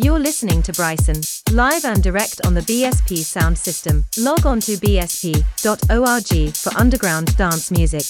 You're listening to Bryson, live and direct on the BSP sound system. Log on to bsp.org for underground dance music.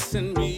Send me.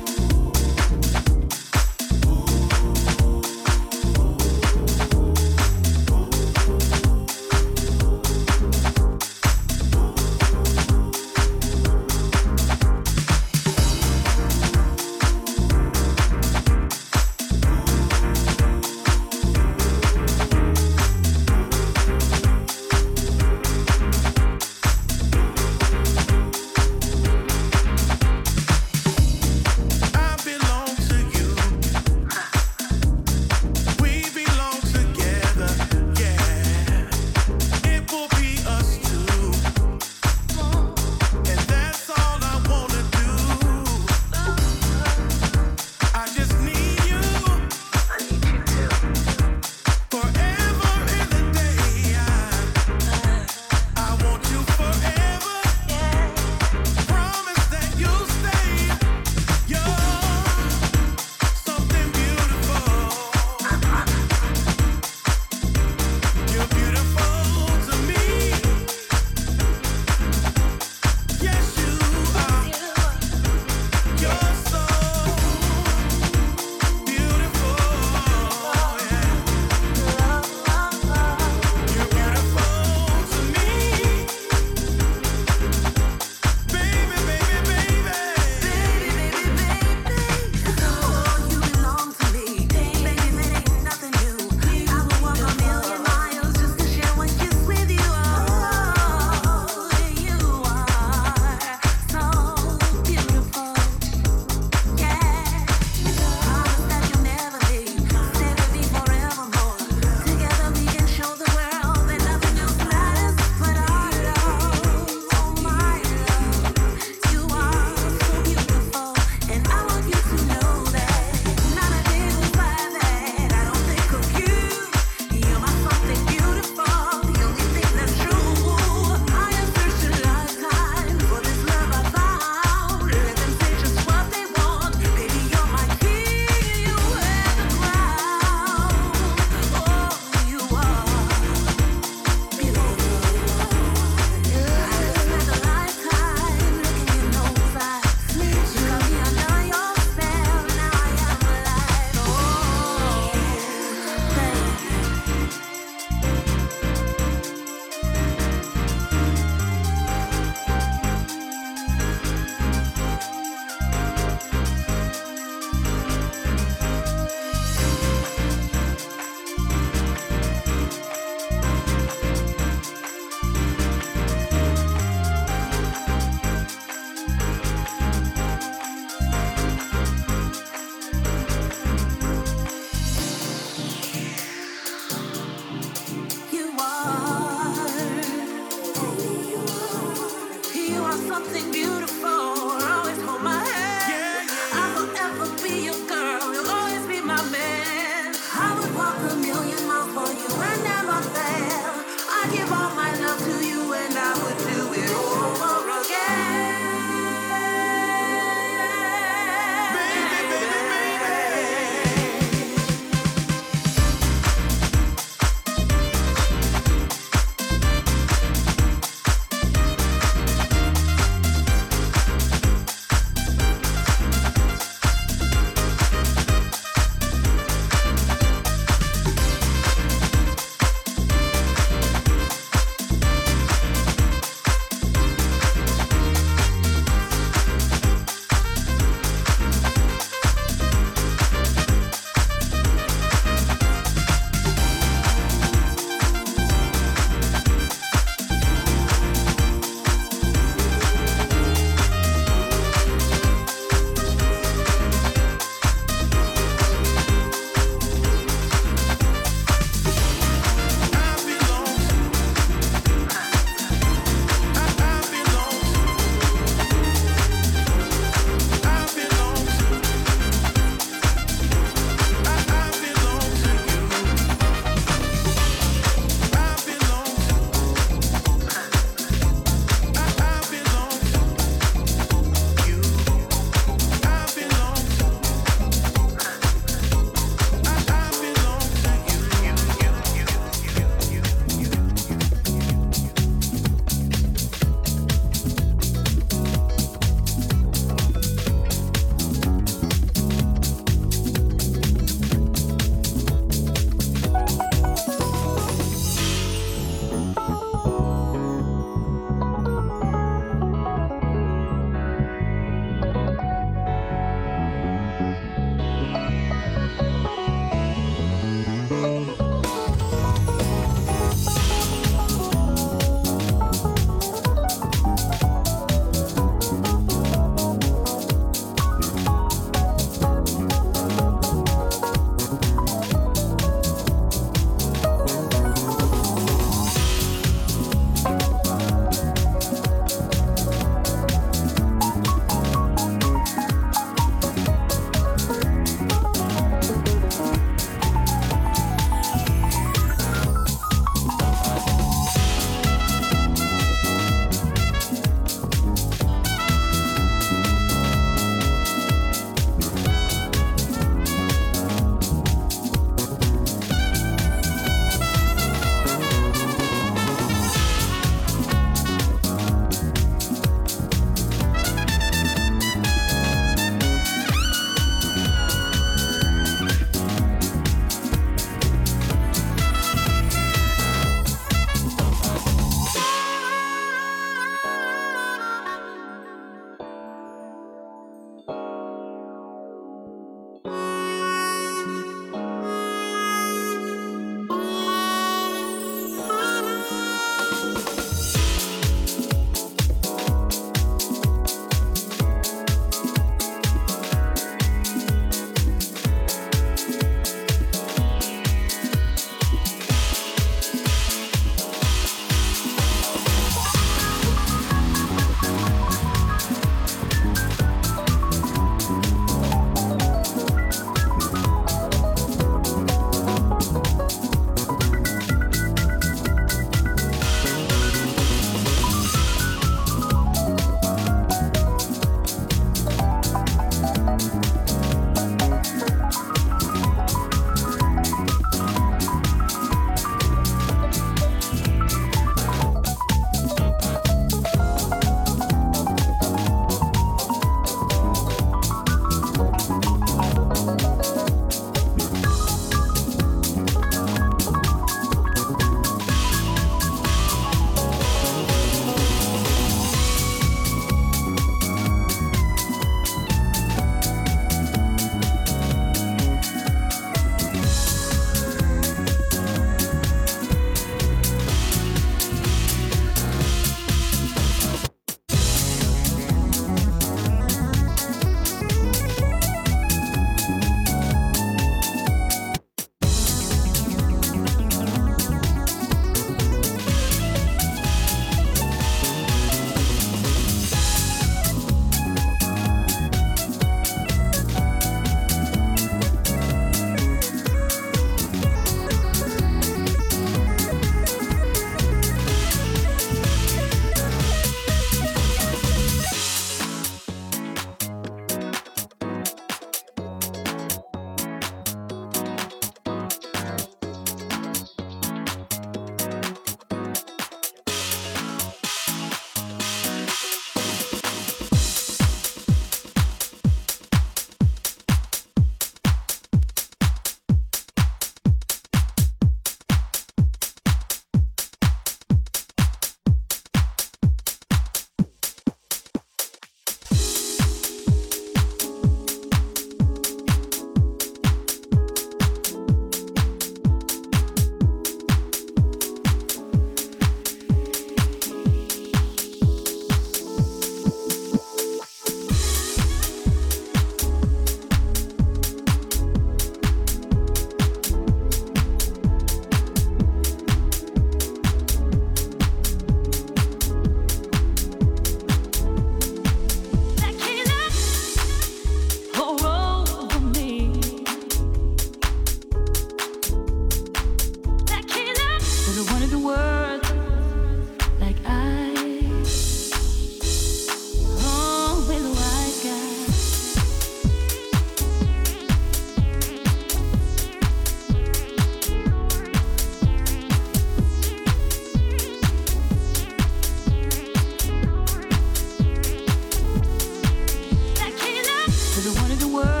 Cause I wanted the world